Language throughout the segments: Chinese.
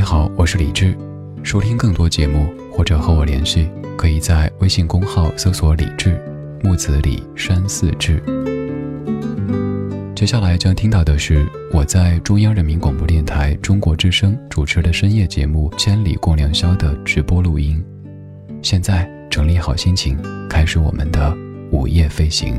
你好，我是李志。收听更多节目或者和我联系，可以在微信公号搜索“李志木子李山寺志”。接下来将听到的是我在中央人民广播电台中国之声主持的深夜节目《千里共良宵》的直播录音。现在整理好心情，开始我们的午夜飞行。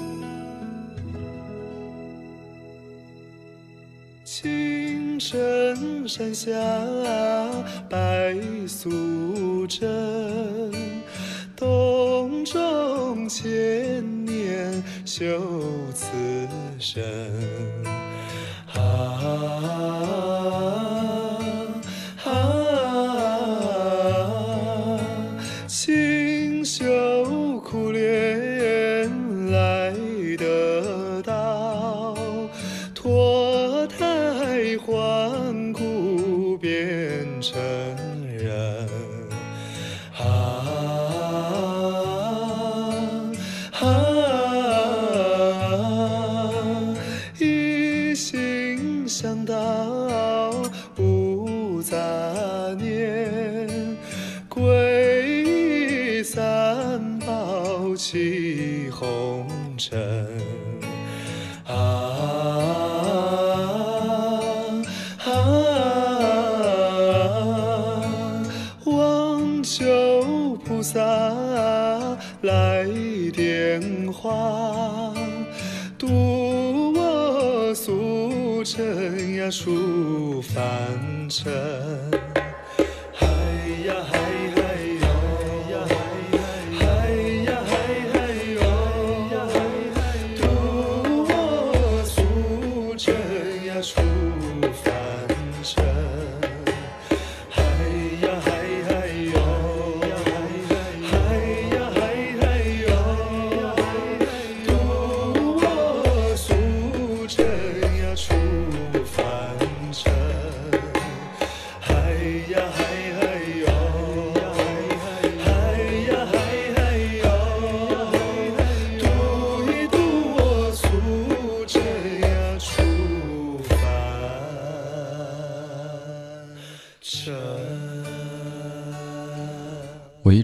山下白素贞，洞中千年修此身。啊啊！清修苦练来得到，脱胎换骨成。呀出凡尘。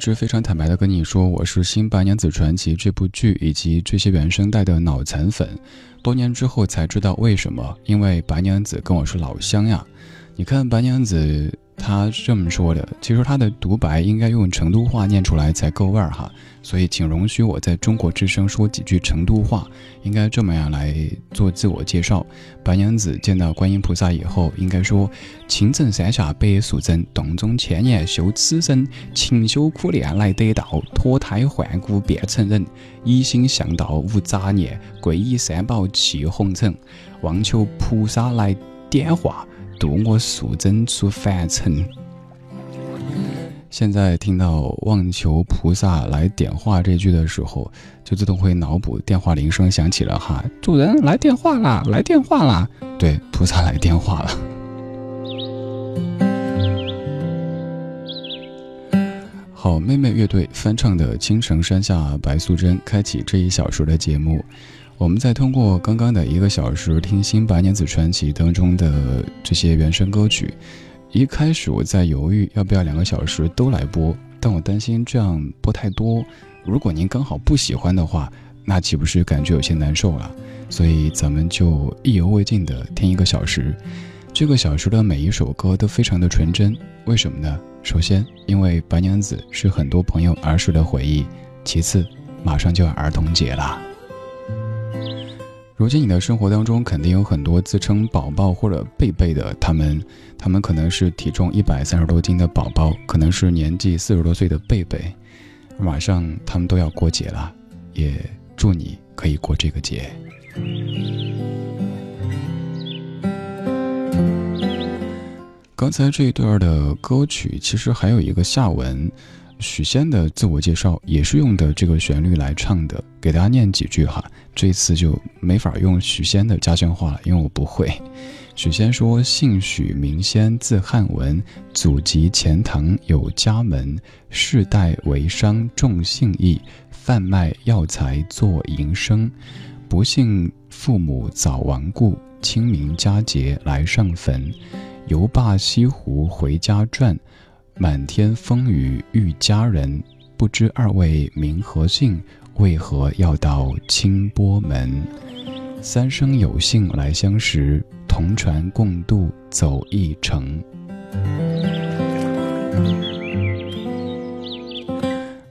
直非常坦白的跟你说，我是《新白娘子传奇》这部剧以及这些原声带的脑残粉。多年之后才知道为什么，因为白娘子跟我是老乡呀。你看白娘子她这么说的，其实他的独白应该用成都话念出来才够味儿哈。所以请容许我在中国之声说几句成都话，应该这么样来做自我介绍。白娘子见到观音菩萨以后，应该说：“青城山下白素贞，洞中千年修此身，勤修苦练来得道，脱胎换骨变成人，一心向道无杂念，皈依三宝弃红尘，望求菩萨来点化，渡我素贞出凡尘。”现在听到“望求菩萨来点化”这句的时候，就自动会脑补电话铃声响起了哈，主人来电话啦，来电话啦，对，菩萨来电话了。好妹妹乐队翻唱的《青城山下白素贞》，开启这一小时的节目。我们在通过刚刚的一个小时听《新白娘子传奇》当中的这些原声歌曲。一开始我在犹豫要不要两个小时都来播，但我担心这样播太多，如果您刚好不喜欢的话，那岂不是感觉有些难受了？所以咱们就意犹未尽的听一个小时。这个小时的每一首歌都非常的纯真，为什么呢？首先，因为白娘子是很多朋友儿时的回忆；其次，马上就要儿童节了。如今你的生活当中肯定有很多自称宝宝或者贝贝的，他们，他们可能是体重一百三十多斤的宝宝，可能是年纪四十多岁的贝贝，马上他们都要过节了，也祝你可以过这个节。刚才这一段的歌曲其实还有一个下文，许仙的自我介绍也是用的这个旋律来唱的，给大家念几句哈。这次就没法用许仙的家乡话了，因为我不会。许仙说：“姓许名仙，字汉文，祖籍钱塘有家门，世代为商，重信义，贩卖药材做营生。不幸父母早亡故，清明佳节来上坟。”游罢西湖回家转，满天风雨遇佳人。不知二位名和姓？为何要到清波门？三生有幸来相识，同船共渡走一程。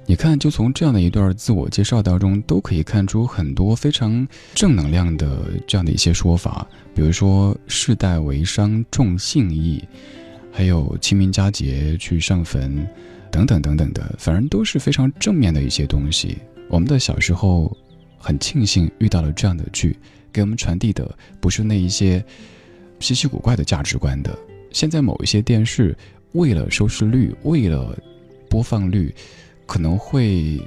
你看，就从这样的一段自我介绍当中，都可以看出很多非常正能量的这样的一些说法。比如说“世代为商，重信义”，还有清明佳节去上坟，等等等等的，反正都是非常正面的一些东西。我们的小时候很庆幸遇到了这样的剧，给我们传递的不是那一些稀奇古怪的价值观的。现在某一些电视为了收视率，为了播放率。可能会，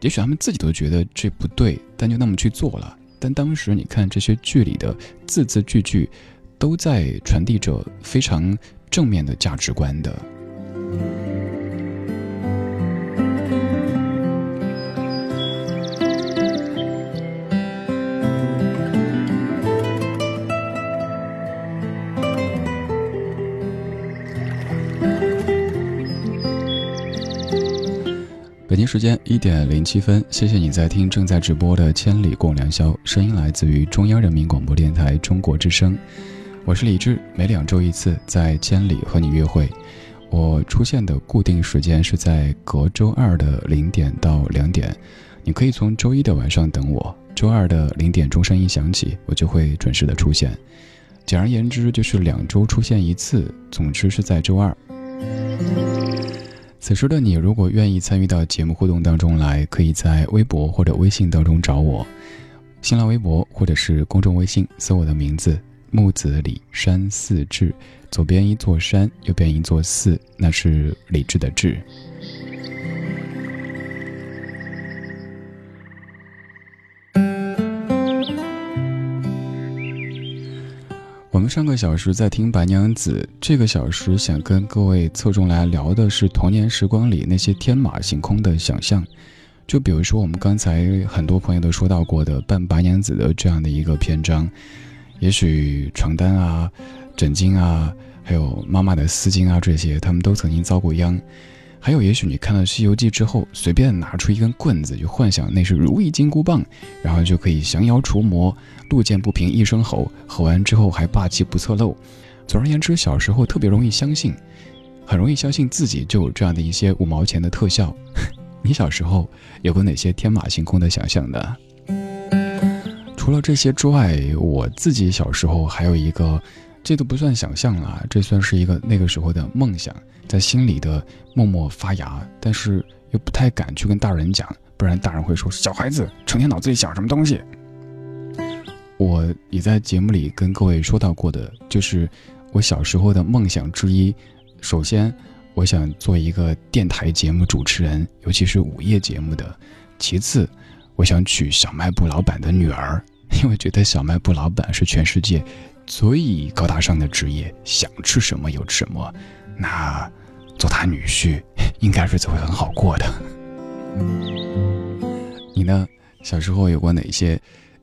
也许他们自己都觉得这不对，但就那么去做了。但当时你看这些剧里的字字句句，都在传递着非常正面的价值观的。北京时间一点零七分，谢谢你在听正在直播的《千里共良宵》，声音来自于中央人民广播电台中国之声，我是李志，每两周一次在千里和你约会。我出现的固定时间是在隔周二的零点到两点，你可以从周一的晚上等我，周二的零点钟声音响起，我就会准时的出现。简而言之，就是两周出现一次，总之是在周二。此时的你，如果愿意参与到节目互动当中来，可以在微博或者微信当中找我，新浪微博或者是公众微信搜我的名字木子李山寺志，左边一座山，右边一座寺，那是李志的志。我们上个小时在听《白娘子》，这个小时想跟各位侧重来聊的是童年时光里那些天马行空的想象。就比如说我们刚才很多朋友都说到过的扮白娘子的这样的一个篇章，也许床单啊、枕巾啊，还有妈妈的丝巾啊这些，他们都曾经遭过殃。还有，也许你看了《西游记》之后，随便拿出一根棍子，就幻想那是如意金箍棒，然后就可以降妖除魔。路见不平一声吼，吼完之后还霸气不侧漏。总而言之，小时候特别容易相信，很容易相信自己就有这样的一些五毛钱的特效。你小时候有过哪些天马行空的想象呢？除了这些之外，我自己小时候还有一个。这都不算想象了，这算是一个那个时候的梦想，在心里的默默发芽，但是又不太敢去跟大人讲，不然大人会说小孩子成天脑子里想什么东西。我也在节目里跟各位说到过的，就是我小时候的梦想之一。首先，我想做一个电台节目主持人，尤其是午夜节目的。其次，我想娶小卖部老板的女儿，因为觉得小卖部老板是全世界。最高大上的职业，想吃什么有什么，那做他女婿，应该日子会很好过的。你呢？小时候有过哪些？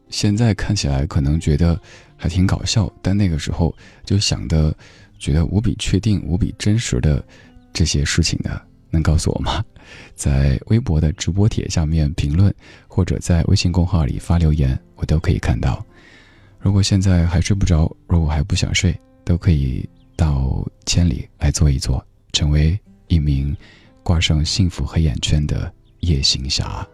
现在看起来可能觉得还挺搞笑，但那个时候就想的，觉得无比确定、无比真实的这些事情呢？能告诉我吗？在微博的直播帖下面评论，或者在微信公号里发留言，我都可以看到。如果现在还睡不着，如果还不想睡，都可以到千里来坐一坐，成为一名挂上幸福黑眼圈的夜行侠。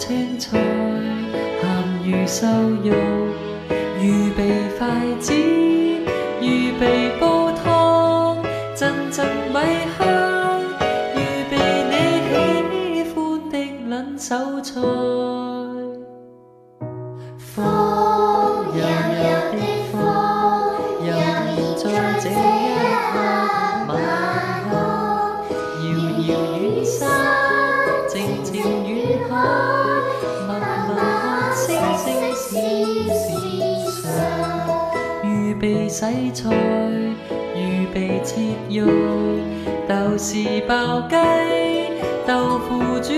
青菜，咸鱼瘦肉，预备筷子，菜，预备切肉，豆豉爆鸡，豆腐煮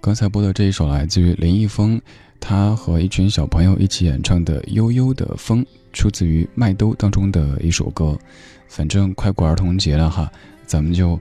刚才播的这一首来自于林一峰，他和一群小朋友一起演唱的《悠悠的风》，出自于《麦兜》当中的一首歌。反正快过儿童节了哈，咱们就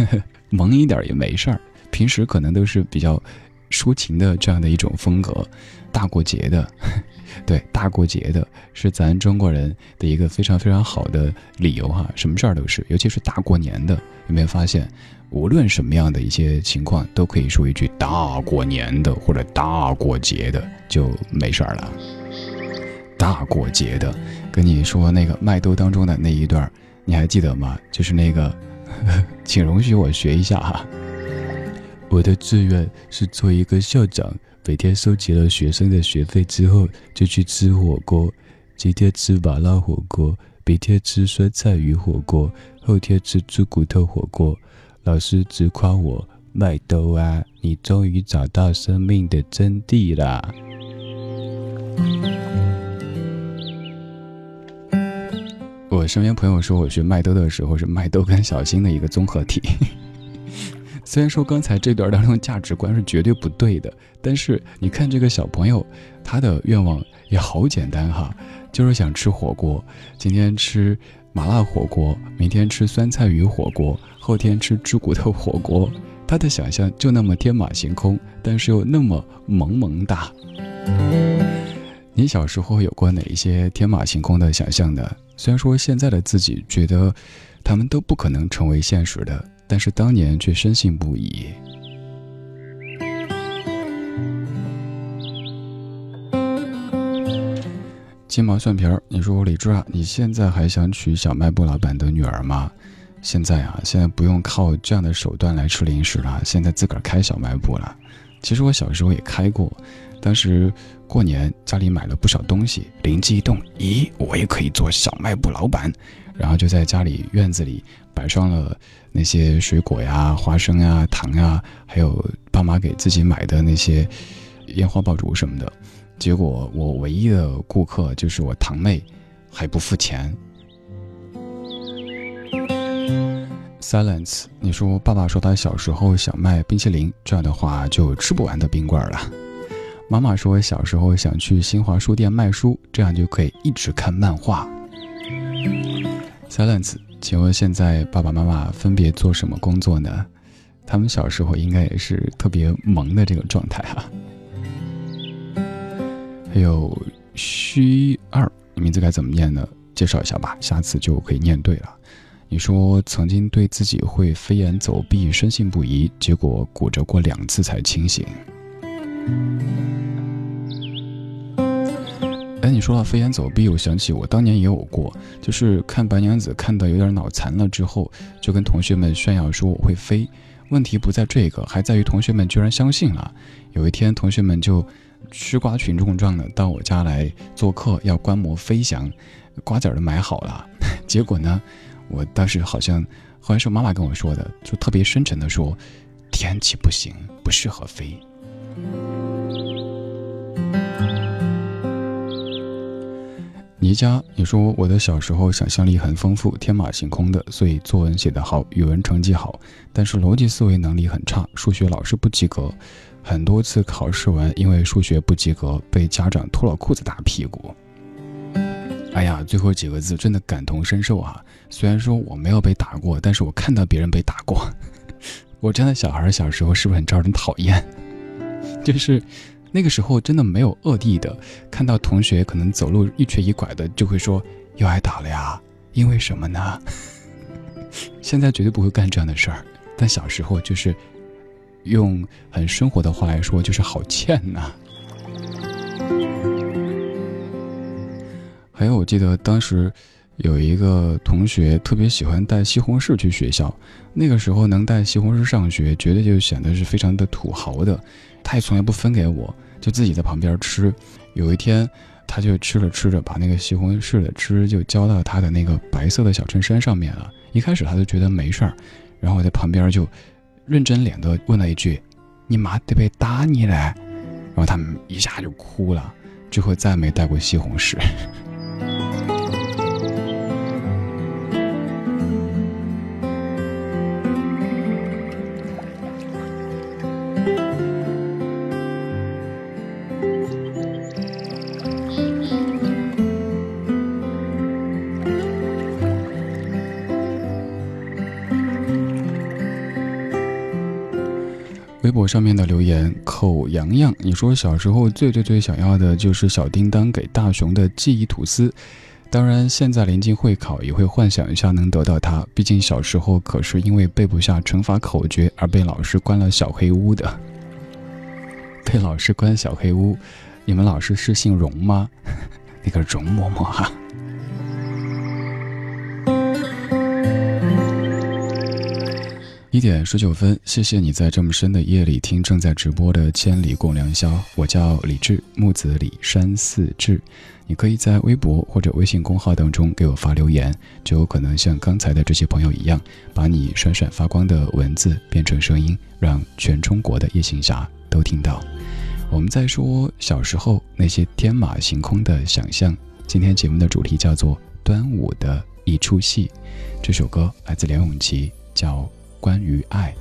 萌一点也没事儿。平时可能都是比较抒情的这样的一种风格，大过节的，对，大过节的是咱中国人的一个非常非常好的理由哈。什么事儿都是，尤其是大过年的，有没有发现？无论什么样的一些情况，都可以说一句“大过年的”或者“大过节的”就没事儿了。大过节的，跟你说那个麦兜当中的那一段，你还记得吗？就是那个，请容许我学一下哈。我的志愿是做一个校长，每天收集了学生的学费之后，就去吃火锅。今天吃麻辣火锅，明天吃酸菜鱼火锅，后天吃猪骨头火锅。老师直夸我麦兜啊，你终于找到生命的真谛啦！我身边朋友说，我学麦兜的时候是麦兜跟小新的一个综合体。虽然说刚才这段当中价值观是绝对不对的，但是你看这个小朋友，他的愿望也好简单哈，就是想吃火锅，今天吃。麻辣火锅，明天吃酸菜鱼火锅，后天吃猪骨头火锅。他的想象就那么天马行空，但是又那么萌萌哒。你小时候有过哪一些天马行空的想象呢？虽然说现在的自己觉得他们都不可能成为现实的，但是当年却深信不疑。鸡毛蒜皮儿，你说我李志啊，你现在还想娶小卖部老板的女儿吗？现在啊，现在不用靠这样的手段来吃零食了，现在自个儿开小卖部了。其实我小时候也开过，当时过年家里买了不少东西，灵机一动，咦，我也可以做小卖部老板，然后就在家里院子里摆上了那些水果呀、花生呀、糖呀，还有爸妈给自己买的那些烟花爆竹什么的。结果我唯一的顾客就是我堂妹，还不付钱。Silence，你说爸爸说他小时候想卖冰淇淋，这样的话就吃不完的冰棍了。妈妈说小时候想去新华书店卖书，这样就可以一直看漫画。Silence，请问现在爸爸妈妈分别做什么工作呢？他们小时候应该也是特别萌的这个状态哈。还有虚二，名字该怎么念呢？介绍一下吧，下次就可以念对了。你说曾经对自己会飞檐走壁深信不疑，结果骨折过两次才清醒。哎，你说到飞檐走壁，我想起我当年也有过，就是看白娘子看的有点脑残了之后，就跟同学们炫耀说我会飞。问题不在这个，还在于同学们居然相信了。有一天，同学们就吃瓜群众状的到我家来做客，要观摩飞翔，瓜子儿都买好了。结果呢，我当时好像好像是妈妈跟我说的，就特别深沉的说，天气不行，不适合飞。倪佳，你说我的小时候想象力很丰富，天马行空的，所以作文写得好，语文成绩好，但是逻辑思维能力很差，数学老是不及格，很多次考试完因为数学不及格被家长脱了裤子打屁股。哎呀，最后几个字真的感同身受啊！虽然说我没有被打过，但是我看到别人被打过。我这样的小孩小时候是不是很招人讨厌？就是。那个时候真的没有恶意的，看到同学可能走路一瘸一拐的，就会说又挨打了呀？因为什么呢？现在绝对不会干这样的事儿，但小时候就是用很生活的话来说，就是好欠呐。还有，我记得当时有一个同学特别喜欢带西红柿去学校，那个时候能带西红柿上学，绝对就显得是非常的土豪的，他也从来不分给我。就自己在旁边吃，有一天，他就吃着吃着，把那个西红柿的汁就浇到他的那个白色的小衬衫上面了。一开始他就觉得没事儿，然后我在旁边就认真脸的问了一句：“你妈得被打你嘞？”然后他们一下就哭了，之后再没带过西红柿。微博上面的留言，口洋洋，你说小时候最最最想要的就是小叮当给大雄的记忆吐司，当然现在临近会考也会幻想一下能得到它，毕竟小时候可是因为背不下乘法口诀而被老师关了小黑屋的。被老师关小黑屋，你们老师是姓荣吗？那个容嬷嬷哈。一点十九分，谢谢你在这么深的夜里听正在直播的《千里共良宵》。我叫李志，木子李山寺志。你可以在微博或者微信公号当中给我发留言，就有可能像刚才的这些朋友一样，把你闪闪发光的文字变成声音，让全中国的夜行侠都听到。我们在说小时候那些天马行空的想象。今天节目的主题叫做端午的一出戏。这首歌来自梁咏琪，叫。关于爱。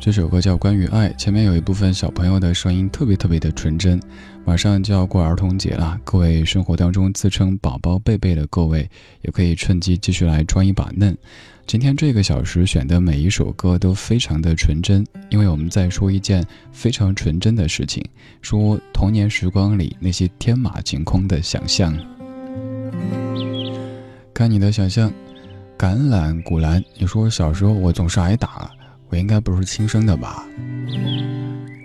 这首歌叫《关于爱》，前面有一部分小朋友的声音特别特别的纯真。马上就要过儿童节了，各位生活当中自称宝宝贝贝的各位，也可以趁机继续来装一把嫩。今天这个小时选的每一首歌都非常的纯真，因为我们在说一件非常纯真的事情，说童年时光里那些天马行空的想象。看你的想象，橄榄古兰，你说小时候我总是挨打。我应该不是亲生的吧？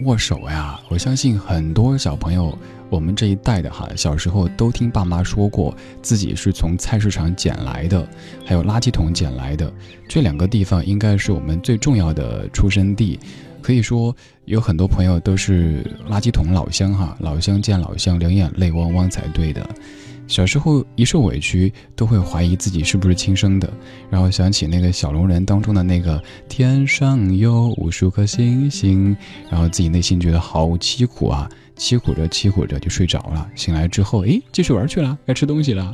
握手呀！我相信很多小朋友，我们这一代的哈，小时候都听爸妈说过，自己是从菜市场捡来的，还有垃圾桶捡来的。这两个地方应该是我们最重要的出生地，可以说有很多朋友都是垃圾桶老乡哈，老乡见老乡，两眼泪汪汪才对的。小时候一受委屈，都会怀疑自己是不是亲生的，然后想起那个小龙人当中的那个“天上有无数颗星星”，然后自己内心觉得好凄苦啊，凄苦着凄苦着就睡着了。醒来之后，哎，继续玩去了，该吃东西了。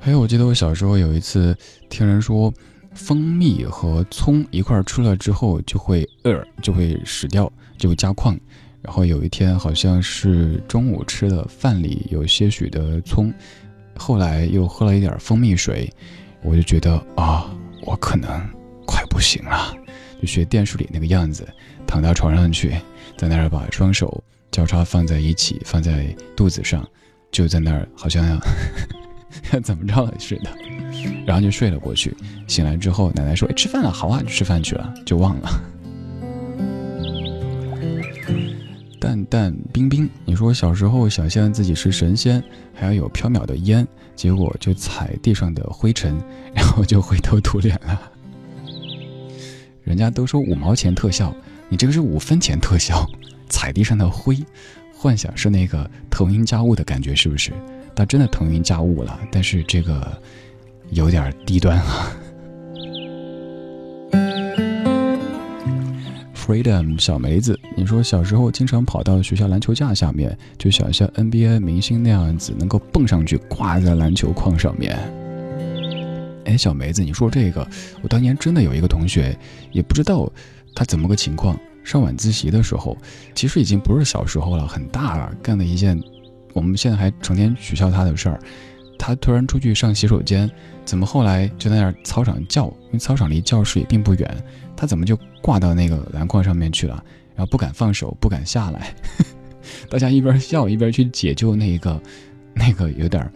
还有，我记得我小时候有一次听人说，蜂蜜和葱一块吃了之后就会饿，就会死掉，就会加矿。然后有一天，好像是中午吃的饭里有些许的葱，后来又喝了一点蜂蜜水，我就觉得啊，我可能快不行了，就学电视里那个样子，躺到床上去，在那儿把双手交叉放在一起，放在肚子上，就在那儿好像要 要怎么着了似的，然后就睡了过去。醒来之后，奶奶说：“哎，吃饭了，好啊，吃饭去了，就忘了。”淡淡冰冰，你说小时候想象自己是神仙，还要有飘渺的烟，结果就踩地上的灰尘，然后就灰头土脸了。人家都说五毛钱特效，你这个是五分钱特效，踩地上的灰，幻想是那个腾云驾雾的感觉，是不是？他真的腾云驾雾了，但是这个有点低端啊。Freedom 小梅子，你说小时候经常跑到学校篮球架下面，就想像 NBA 明星那样子，能够蹦上去挂在篮球框上面。哎，小梅子，你说这个，我当年真的有一个同学，也不知道他怎么个情况，上晚自习的时候，其实已经不是小时候了，很大了，干了一件我们现在还成天取笑他的事儿。他突然出去上洗手间，怎么后来就在那儿操场叫？因为操场离教室也并不远。他怎么就挂到那个篮筐上面去了？然后不敢放手，不敢下来。大家一边笑一边去解救那个，那个有点，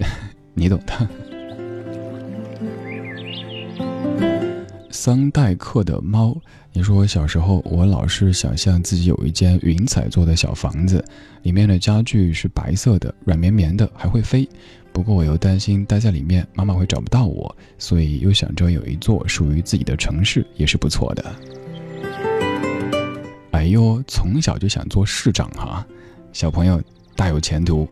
你懂的。桑代克的猫，你说我小时候，我老是想象自己有一间云彩做的小房子，里面的家具是白色的，软绵绵的，还会飞。不过我又担心待在里面，妈妈会找不到我，所以又想着有一座属于自己的城市也是不错的。哎呦，从小就想做市长哈，小朋友大有前途。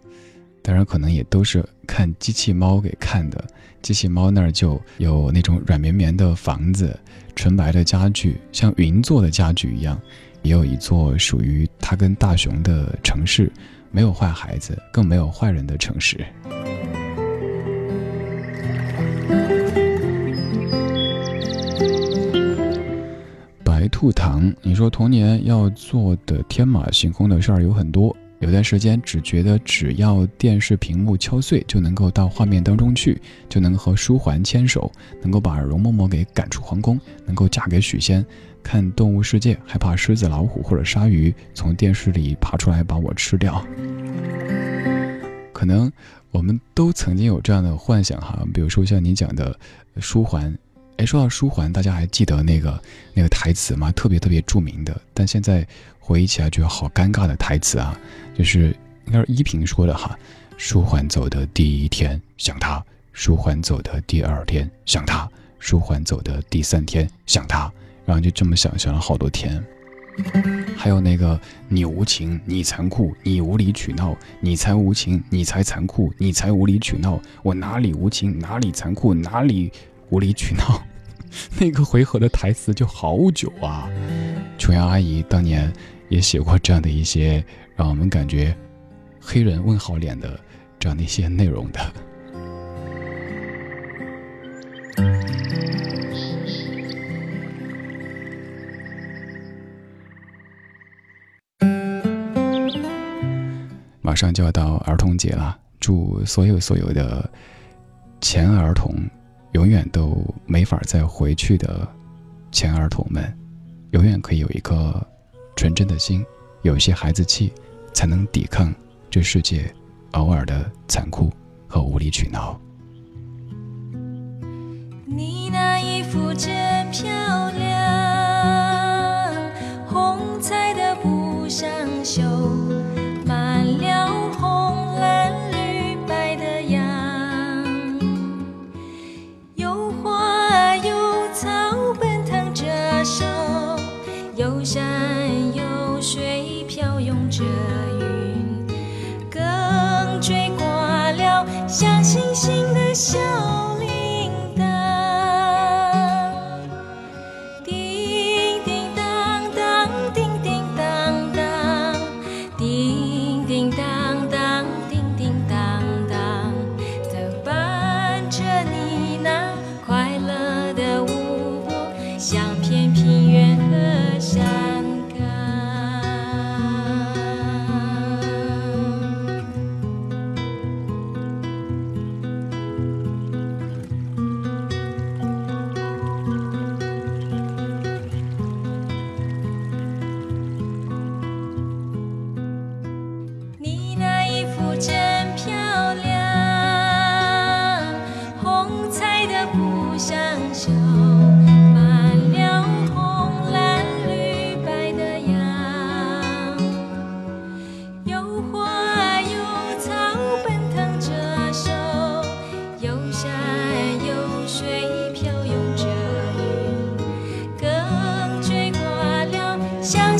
当然，可能也都是看机器猫给看的。机器猫那儿就有那种软绵绵的房子，纯白的家具，像云做的家具一样，也有一座属于它跟大熊的城市，没有坏孩子，更没有坏人的城市。白兔糖，你说童年要做的天马行空的事儿有很多。有段时间只觉得只要电视屏幕敲碎就能够到画面当中去，就能和书桓牵手，能够把容嬷嬷给赶出皇宫，能够嫁给许仙。看动物世界，害怕狮子、老虎或者鲨鱼从电视里爬出来把我吃掉。可能我们都曾经有这样的幻想哈，比如说像你讲的书桓。哎，说到书桓，大家还记得那个那个台词吗？特别特别著名的，但现在回忆起来觉得好尴尬的台词啊，就是应该是依萍说的哈。书桓走的第一天想他，书桓走的第二天想他，书桓走的第三天想他，然后就这么想想了好多天。还有那个你无情，你残酷，你无理取闹，你才无情，你才残酷，你才无理取闹，我哪里无情，哪里残酷，哪里？无理取闹，那个回合的台词就好久啊，琼瑶阿姨当年也写过这样的一些让我们感觉黑人问号脸的这样的一些内容的。马上就要到儿童节了，祝所有所有的前儿童。永远都没法再回去的前儿童们，永远可以有一颗纯真的心，有一些孩子气，才能抵抗这世界偶尔的残酷和无理取闹。你那衣服真漂亮，红彩的布上绣小星星的小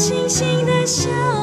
星星的笑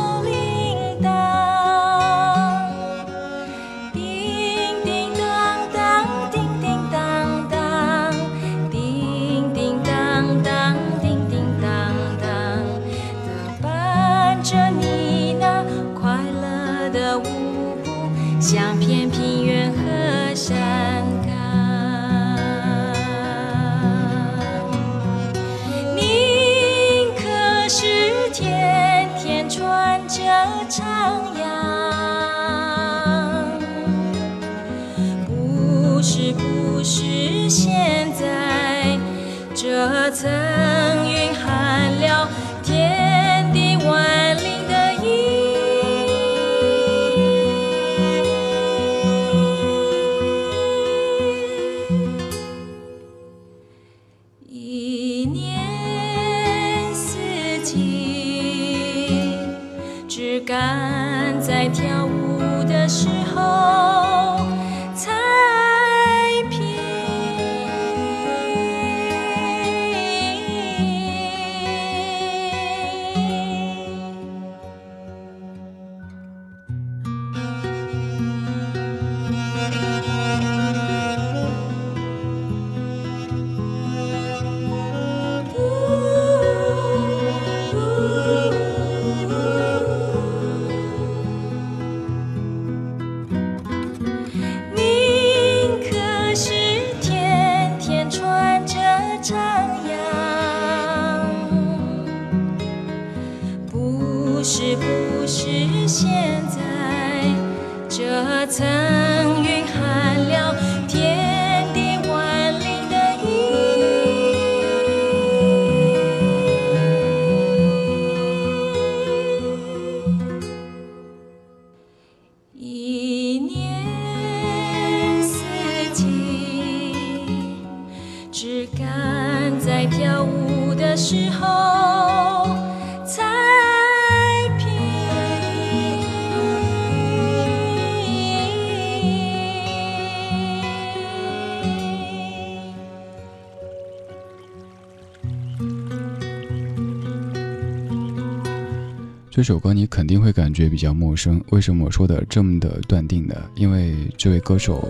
这首歌你肯定会感觉比较陌生，为什么我说的这么的断定呢？因为这位歌手，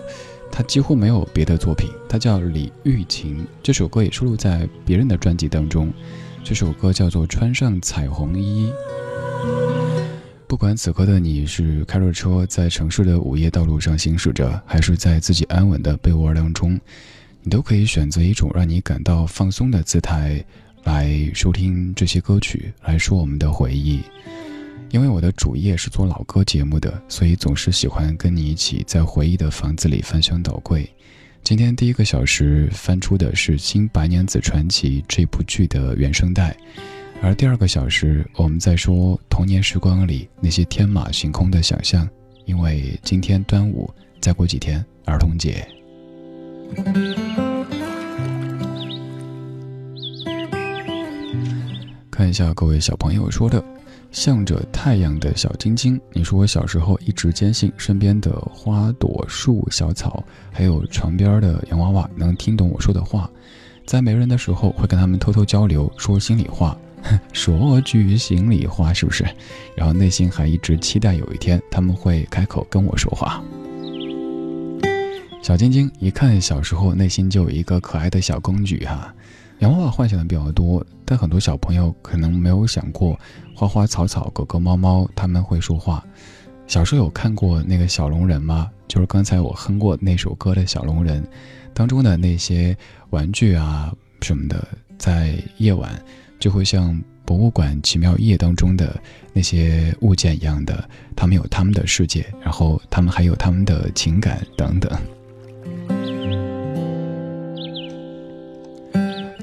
他几乎没有别的作品，他叫李玉琴。这首歌也收录在别人的专辑当中，这首歌叫做《穿上彩虹衣》。不管此刻的你是开着车在城市的午夜道路上行驶着，还是在自己安稳的被窝当中，你都可以选择一种让你感到放松的姿态来收听这些歌曲，来说我们的回忆。因为我的主业是做老歌节目的，所以总是喜欢跟你一起在回忆的房子里翻箱倒柜。今天第一个小时翻出的是《新白娘子传奇》这部剧的原声带，而第二个小时我们在说童年时光里那些天马行空的想象。因为今天端午，再过几天儿童节。看一下各位小朋友说的。向着太阳的小晶晶，你说我小时候一直坚信身边的花朵、树、小草，还有床边的洋娃娃能听懂我说的话，在没人的时候会跟他们偷偷交流，说心里话，说句心里话，是不是？然后内心还一直期待有一天他们会开口跟我说话。小晶晶一看小时候内心就有一个可爱的小公举哈。洋娃娃幻想的比较多，但很多小朋友可能没有想过，花花草草、狗狗猫猫他们会说话。小时候有看过那个小龙人吗？就是刚才我哼过那首歌的小龙人，当中的那些玩具啊什么的，在夜晚就会像博物馆奇妙夜当中的那些物件一样的，他们有他们的世界，然后他们还有他们的情感等等。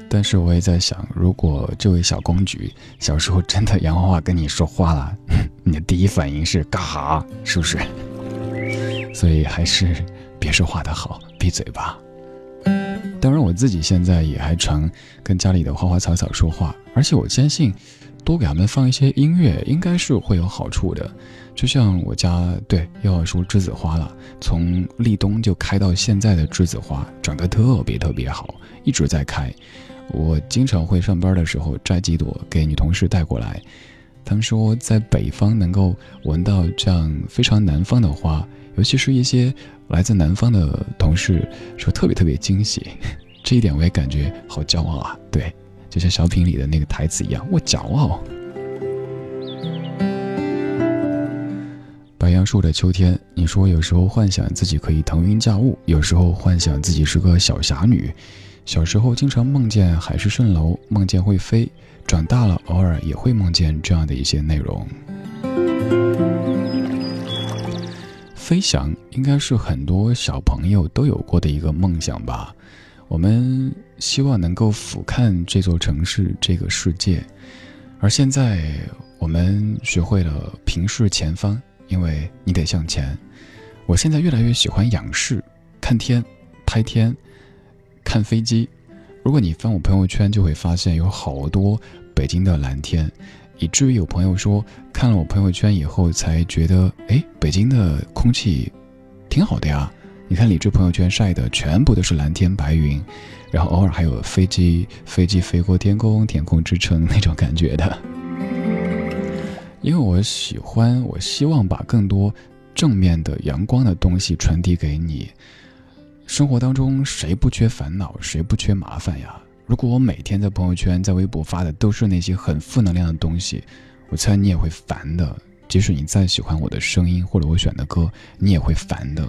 但是我也在想，如果这位小公举小时候真的洋娃娃跟你说话了，你的第一反应是干哈？是不是？所以还是别说话的好，闭嘴吧。当然，我自己现在也还常跟家里的花花草草说话，而且我坚信，多给他们放一些音乐，应该是会有好处的。就像我家对又要说栀子花了，从立冬就开到现在的栀子花，长得特别特别好，一直在开。我经常会上班的时候摘几朵给女同事带过来，他们说在北方能够闻到这样非常南方的花，尤其是一些来自南方的同事说特别特别惊喜，这一点我也感觉好骄傲啊！对，就像小品里的那个台词一样，我骄傲。白杨树的秋天，你说有时候幻想自己可以腾云驾雾，有时候幻想自己是个小侠女。小时候经常梦见海市蜃楼，梦见会飞；长大了，偶尔也会梦见这样的一些内容。飞翔应该是很多小朋友都有过的一个梦想吧。我们希望能够俯瞰这座城市、这个世界，而现在我们学会了平视前方，因为你得向前。我现在越来越喜欢仰视，看天，拍天。看飞机，如果你翻我朋友圈，就会发现有好多北京的蓝天，以至于有朋友说看了我朋友圈以后才觉得，哎，北京的空气挺好的呀。你看李志朋友圈晒的全部都是蓝天白云，然后偶尔还有飞机，飞机飞过天空，天空之城那种感觉的。因为我喜欢，我希望把更多正面的阳光的东西传递给你。生活当中谁不缺烦恼，谁不缺麻烦呀？如果我每天在朋友圈、在微博发的都是那些很负能量的东西，我猜你也会烦的。即使你再喜欢我的声音或者我选的歌，你也会烦的。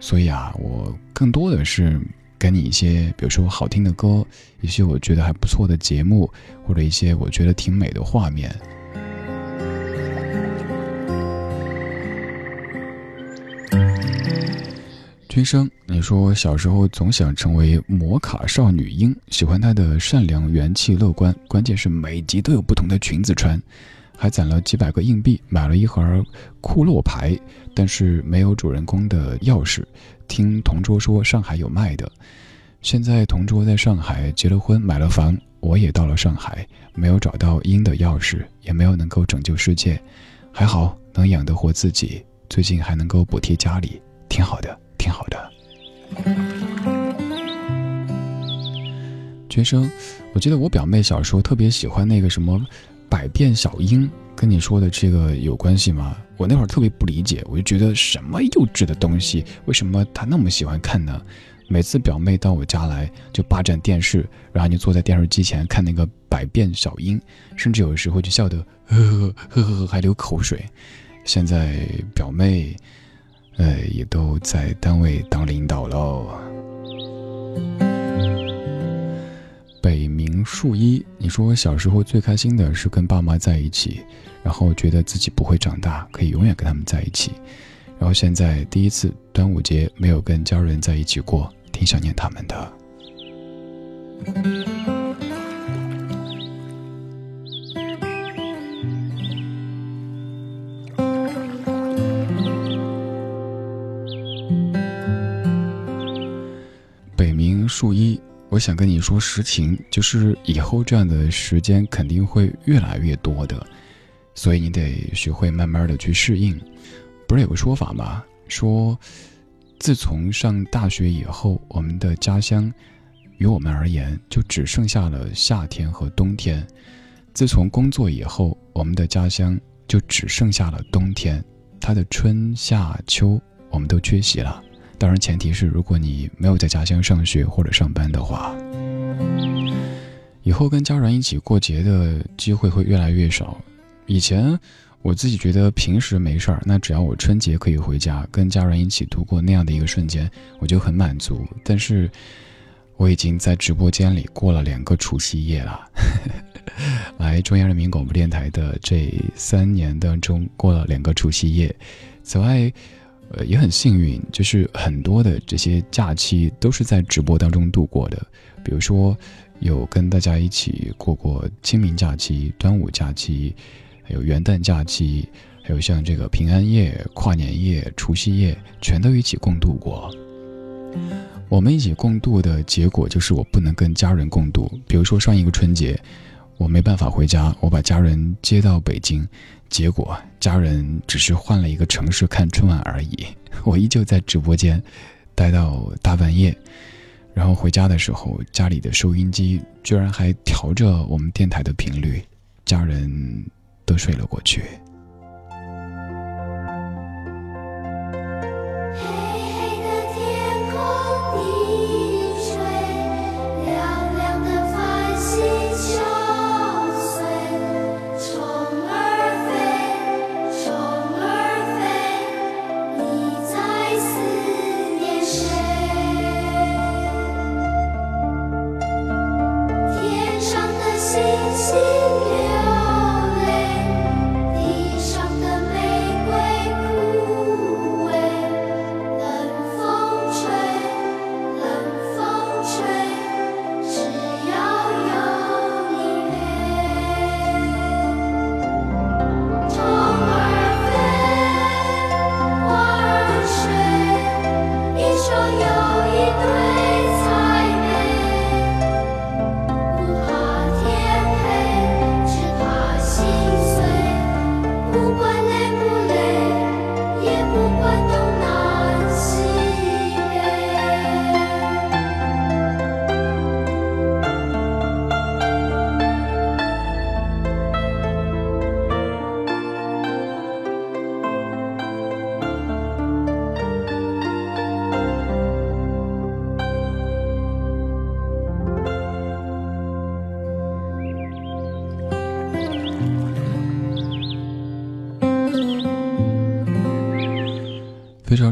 所以啊，我更多的是给你一些，比如说好听的歌，一些我觉得还不错的节目，或者一些我觉得挺美的画面。君生，你说小时候总想成为摩卡少女樱，喜欢她的善良、元气、乐观，关键是每集都有不同的裙子穿，还攒了几百个硬币，买了一盒库洛牌，但是没有主人公的钥匙。听同桌说上海有卖的，现在同桌在上海结了婚，买了房，我也到了上海，没有找到樱的钥匙，也没有能够拯救世界，还好能养得活自己，最近还能够补贴家里，挺好的。挺好的，学生，我记得我表妹小时候特别喜欢那个什么《百变小樱》，跟你说的这个有关系吗？我那会儿特别不理解，我就觉得什么幼稚的东西，为什么她那么喜欢看呢？每次表妹到我家来，就霸占电视，然后就坐在电视机前看那个《百变小樱》，甚至有时候就笑得呵呵呵呵呵，还流口水。现在表妹。呃，也都在单位当领导喽。北冥树一，你说小时候最开心的是跟爸妈在一起，然后觉得自己不会长大，可以永远跟他们在一起。然后现在第一次端午节没有跟家人在一起过，挺想念他们的。树一，我想跟你说实情，就是以后这样的时间肯定会越来越多的，所以你得学会慢慢的去适应。不是有个说法吗？说，自从上大学以后，我们的家乡，于我们而言就只剩下了夏天和冬天；自从工作以后，我们的家乡就只剩下了冬天。它的春夏秋，我们都缺席了。当然，前提是如果你没有在家乡上学或者上班的话，以后跟家人一起过节的机会会越来越少。以前。我自己觉得平时没事儿，那只要我春节可以回家跟家人一起度过那样的一个瞬间，我就很满足。但是我已经在直播间里过了两个除夕夜了，来中央人民广播电台的这三年当中过了两个除夕夜。此外，呃，也很幸运，就是很多的这些假期都是在直播当中度过的。比如说，有跟大家一起过过清明假期、端午假期。还有元旦假期，还有像这个平安夜、跨年夜、除夕夜，全都一起共度过。我们一起共度的结果就是我不能跟家人共度。比如说上一个春节，我没办法回家，我把家人接到北京，结果家人只是换了一个城市看春晚而已。我依旧在直播间待到大半夜，然后回家的时候，家里的收音机居然还调着我们电台的频率，家人。都睡了过去。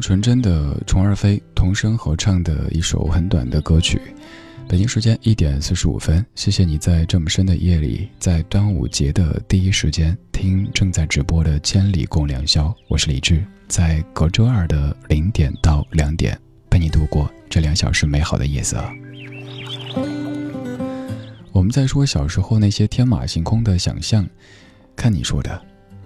纯真的虫儿飞童声合唱的一首很短的歌曲。北京时间一点四十五分，谢谢你在这么深的夜里，在端午节的第一时间听正在直播的《千里共良宵》。我是李志，在隔周二的零点到两点陪你度过这两小时美好的夜色。我们在说小时候那些天马行空的想象，看你说的，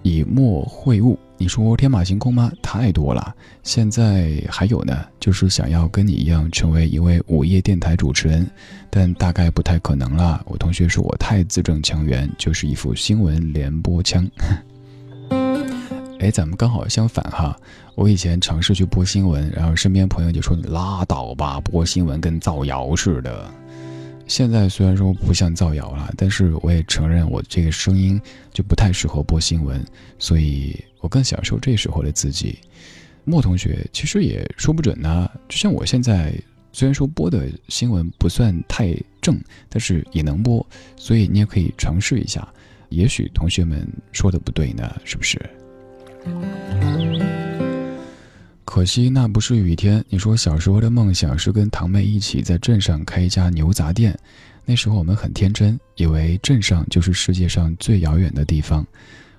以墨会物。你说天马行空吗？太多了。现在还有呢，就是想要跟你一样成为一位午夜电台主持人，但大概不太可能了。我同学说我太字正腔圆，就是一副新闻联播腔。哎，咱们刚好相反哈。我以前尝试去播新闻，然后身边朋友就说你拉倒吧，播新闻跟造谣似的。现在虽然说不像造谣了，但是我也承认我这个声音就不太适合播新闻，所以我更享受这时候的自己。莫同学其实也说不准呢，就像我现在虽然说播的新闻不算太正，但是也能播，所以你也可以尝试一下，也许同学们说的不对呢，是不是？可惜那不是雨天。你说小时候的梦想是跟堂妹一起在镇上开一家牛杂店，那时候我们很天真，以为镇上就是世界上最遥远的地方。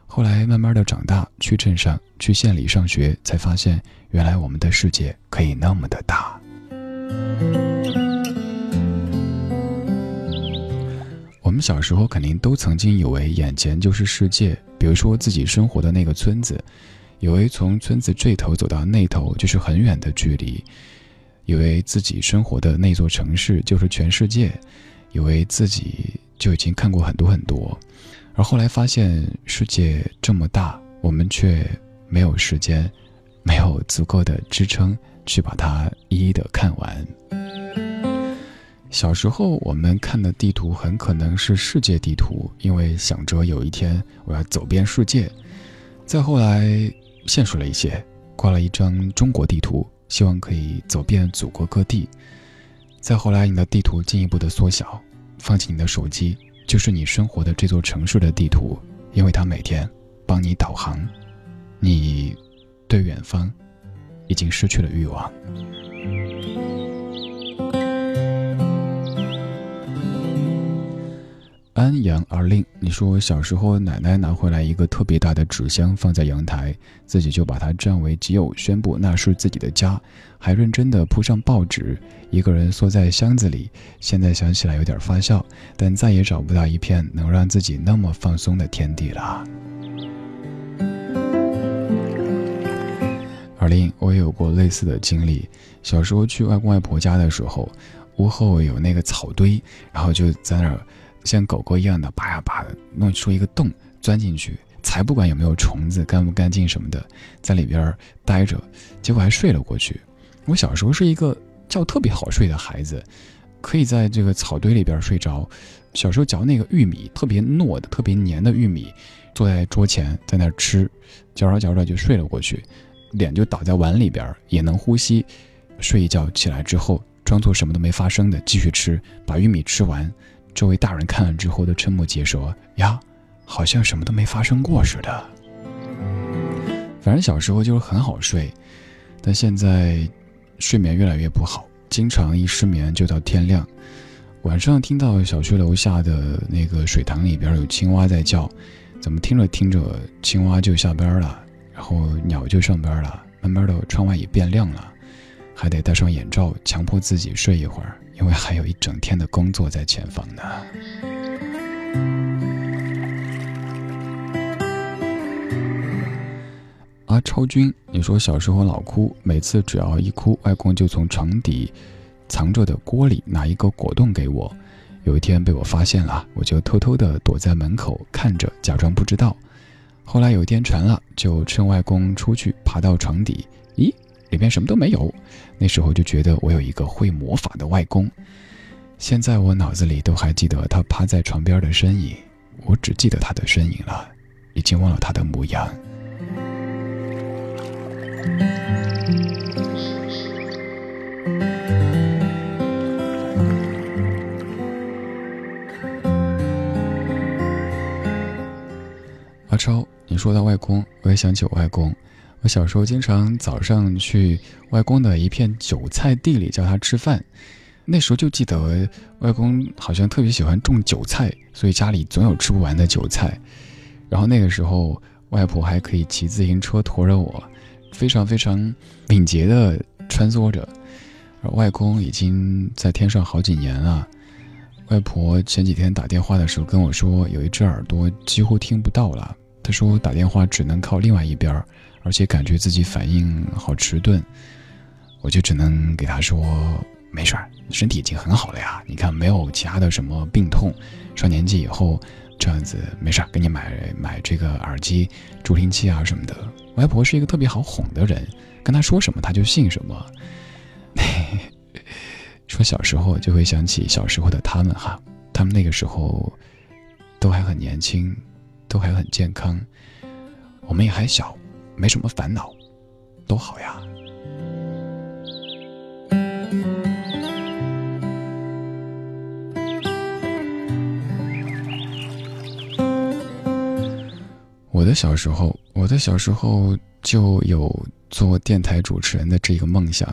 后来慢慢的长大，去镇上、去县里上学，才发现原来我们的世界可以那么的大。我们小时候肯定都曾经以为眼前就是世界，比如说自己生活的那个村子，以为从村子这头走到那头就是很远的距离，以为自己生活的那座城市就是全世界。以为自己就已经看过很多很多，而后来发现世界这么大，我们却没有时间，没有足够的支撑去把它一一的看完。小时候我们看的地图很可能是世界地图，因为想着有一天我要走遍世界。再后来现实了一些，挂了一张中国地图，希望可以走遍祖国各地。再后来，你的地图进一步的缩小，放弃你的手机，就是你生活的这座城市的地图，因为它每天帮你导航。你对远方已经失去了欲望。安阳而令，你说小时候奶奶拿回来一个特别大的纸箱放在阳台，自己就把它占为己有，宣布那是自己的家，还认真的铺上报纸，一个人缩在箱子里。现在想起来有点发笑，但再也找不到一片能让自己那么放松的天地了。而令，我也有过类似的经历，小时候去外公外婆家的时候，屋后有那个草堆，然后就在那儿。像狗狗一样的拔呀拔的，弄出一个洞，钻进去，才不管有没有虫子，干不干净什么的，在里边待着，结果还睡了过去。我小时候是一个觉特别好睡的孩子，可以在这个草堆里边睡着。小时候嚼那个玉米，特别糯的、特别黏的玉米，坐在桌前在那吃，嚼着嚼着就睡了过去，脸就倒在碗里边，也能呼吸。睡一觉起来之后，装作什么都没发生的继续吃，把玉米吃完。周围大人看了之后都瞠目结舌呀，好像什么都没发生过似的。反正小时候就是很好睡，但现在睡眠越来越不好，经常一失眠就到天亮。晚上听到小区楼下的那个水塘里边有青蛙在叫，怎么听着听着青蛙就下班了，然后鸟就上班了，慢慢的窗外也变亮了，还得戴上眼罩，强迫自己睡一会儿。因为还有一整天的工作在前方呢。阿超君，你说小时候老哭，每次只要一哭，外公就从床底藏着的锅里拿一个果冻给我。有一天被我发现了，我就偷偷的躲在门口看着，假装不知道。后来有一天传了，就趁外公出去，爬到床底，咦？里面什么都没有，那时候就觉得我有一个会魔法的外公。现在我脑子里都还记得他趴在床边的身影，我只记得他的身影了，已经忘了他的模样。阿超，你说到外公，我也想起我外公。我小时候经常早上去外公的一片韭菜地里叫他吃饭，那时候就记得外公好像特别喜欢种韭菜，所以家里总有吃不完的韭菜。然后那个时候外婆还可以骑自行车驮着我，非常非常敏捷的穿梭着。而外公已经在天上好几年了。外婆前几天打电话的时候跟我说，有一只耳朵几乎听不到了。他说打电话只能靠另外一边。而且感觉自己反应好迟钝，我就只能给他说没事儿，身体已经很好了呀。你看没有其他的什么病痛，上年纪以后这样子没事儿，给你买买这个耳机、助听器啊什么的。外婆是一个特别好哄的人，跟她说什么她就信什么。说小时候就会想起小时候的他们哈，他们那个时候都还很年轻，都还很健康，我们也还小。没什么烦恼，都好呀。我的小时候，我的小时候就有做电台主持人的这个梦想，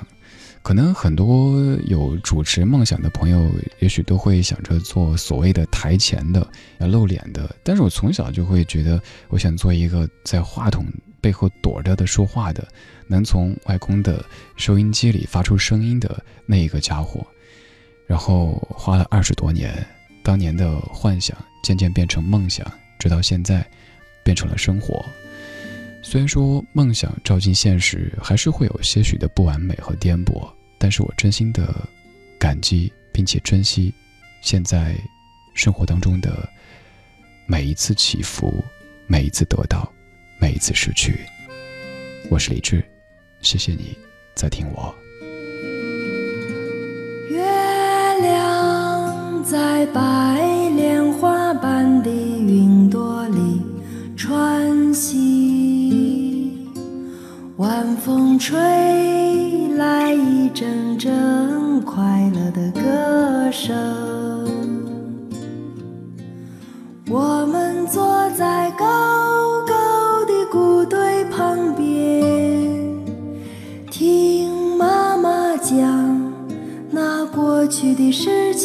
可能很多有主持梦想的朋友，也许都会想着做所谓的台前的、要露脸的。但是我从小就会觉得，我想做一个在话筒背后躲着的说话的，能从外公的收音机里发出声音的那一个家伙。然后花了二十多年，当年的幻想渐渐变成梦想，直到现在，变成了生活。虽然说梦想照进现实，还是会有些许的不完美和颠簸，但是我真心的感激并且珍惜现在生活当中的每一次起伏，每一次得到，每一次失去。我是李志，谢谢你在听我。月亮在白莲花般的云朵里穿行，晚风吹来一阵阵快乐的歌声。我们坐在高高的谷堆旁边，听妈妈讲那过去的事情。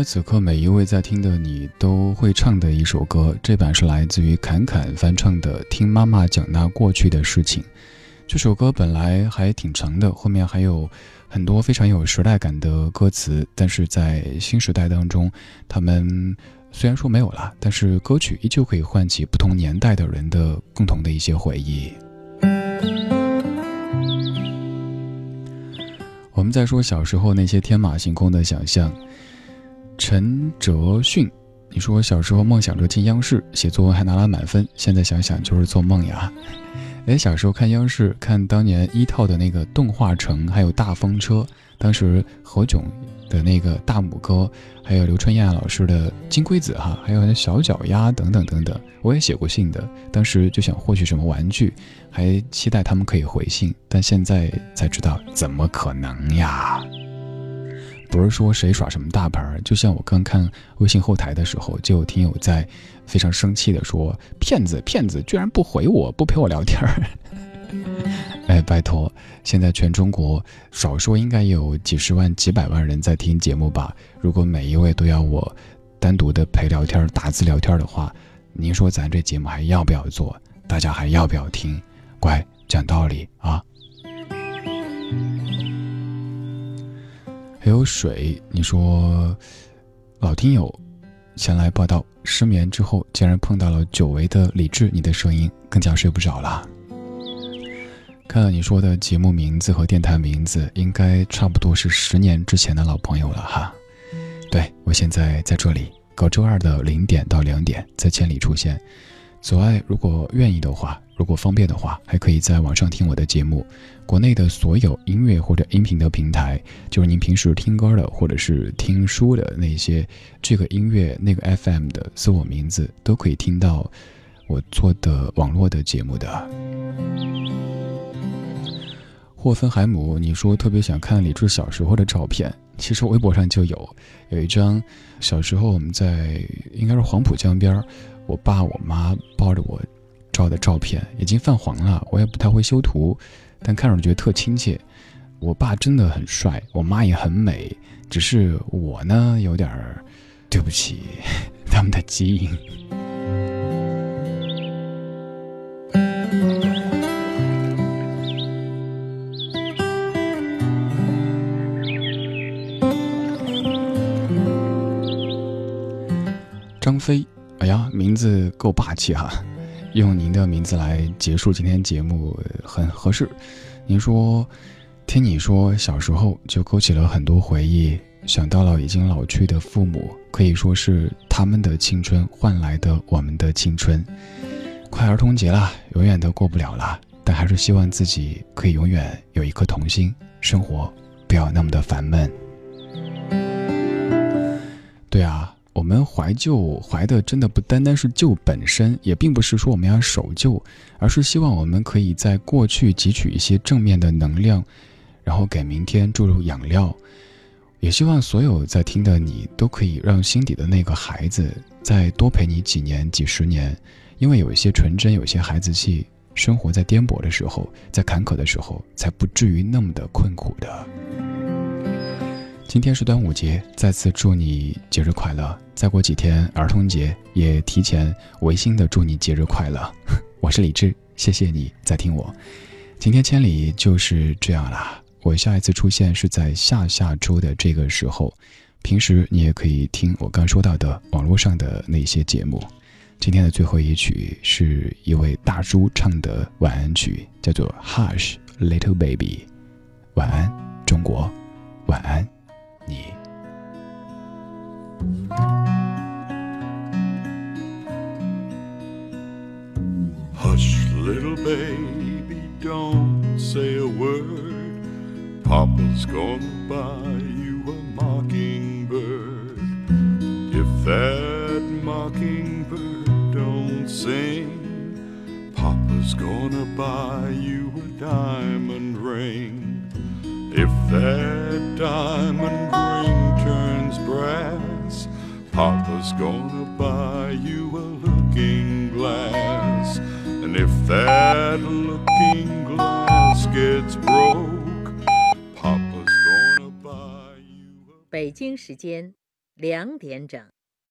该此刻每一位在听的你都会唱的一首歌，这版是来自于侃侃翻唱的《听妈妈讲那过去的事情》。这首歌本来还挺长的，后面还有很多非常有时代感的歌词，但是在新时代当中，他们虽然说没有了，但是歌曲依旧可以唤起不同年代的人的共同的一些回忆。我们在说小时候那些天马行空的想象。陈哲迅，你说小时候梦想着进央视写作文还拿了满分，现在想想就是做梦呀。哎，小时候看央视，看当年一套的那个动画城，还有大风车，当时何炅的那个大拇哥，还有刘春燕老师的金龟子哈，还有那小脚丫等等等等，我也写过信的。当时就想获取什么玩具，还期待他们可以回信，但现在才知道怎么可能呀。不是说谁耍什么大牌儿，就像我刚看微信后台的时候，就有听友在非常生气的说：“骗子，骗子，居然不回我，不陪我聊天儿。”哎，拜托，现在全中国少说应该有几十万、几百万人在听节目吧？如果每一位都要我单独的陪聊天、打字聊天的话，您说咱这节目还要不要做？大家还要不要听？乖，讲道理啊！还有水，你说，老听友前来报道，失眠之后竟然碰到了久违的李智，你的声音更加睡不着了。看了你说的节目名字和电台名字，应该差不多是十年之前的老朋友了哈。对我现在在这里，隔周二的零点到两点在千里出现。左爱如果愿意的话，如果方便的话，还可以在网上听我的节目。国内的所有音乐或者音频的平台，就是您平时听歌的或者是听书的那些，这个音乐那个 FM 的，搜我名字都可以听到我做的网络的节目的。霍芬海姆，你说特别想看李志小时候的照片，其实微博上就有，有一张小时候我们在应该是黄浦江边，我爸我妈抱着我。照的照片已经泛黄了，我也不太会修图，但看着觉得特亲切。我爸真的很帅，我妈也很美，只是我呢有点儿对不起 他们的基因。张飞，哎呀，名字够霸气哈。用您的名字来结束今天节目很合适。您说，听你说小时候就勾起了很多回忆，想到了已经老去的父母，可以说是他们的青春换来的我们的青春。快儿童节了，永远都过不了了，但还是希望自己可以永远有一颗童心，生活不要那么的烦闷。对啊。我们怀旧怀的真的不单单是旧本身，也并不是说我们要守旧，而是希望我们可以在过去汲取一些正面的能量，然后给明天注入养料。也希望所有在听的你都可以让心底的那个孩子再多陪你几年、几十年，因为有一些纯真，有些孩子气，生活在颠簸的时候，在坎坷的时候，才不至于那么的困苦的。今天是端午节，再次祝你节日快乐。再过几天儿童节，也提前违心的祝你节日快乐。我是李志，谢谢你在听我。今天千里就是这样啦。我下一次出现是在下下周的这个时候。平时你也可以听我刚说到的网络上的那些节目。今天的最后一曲是一位大叔唱的晚安曲，叫做《Hush Little Baby》。晚安，中国。晚安。你。Hush, little baby, don't say a word. Papa's gonna buy you a mockingbird. If that mockingbird don't sing, Papa's gonna buy you a diamond ring. If that diamond ring turns brass, Papa's gonna buy you a looking glass. And if that looking glass gets broke, Papa's gonna buy you a 北京时间两点整。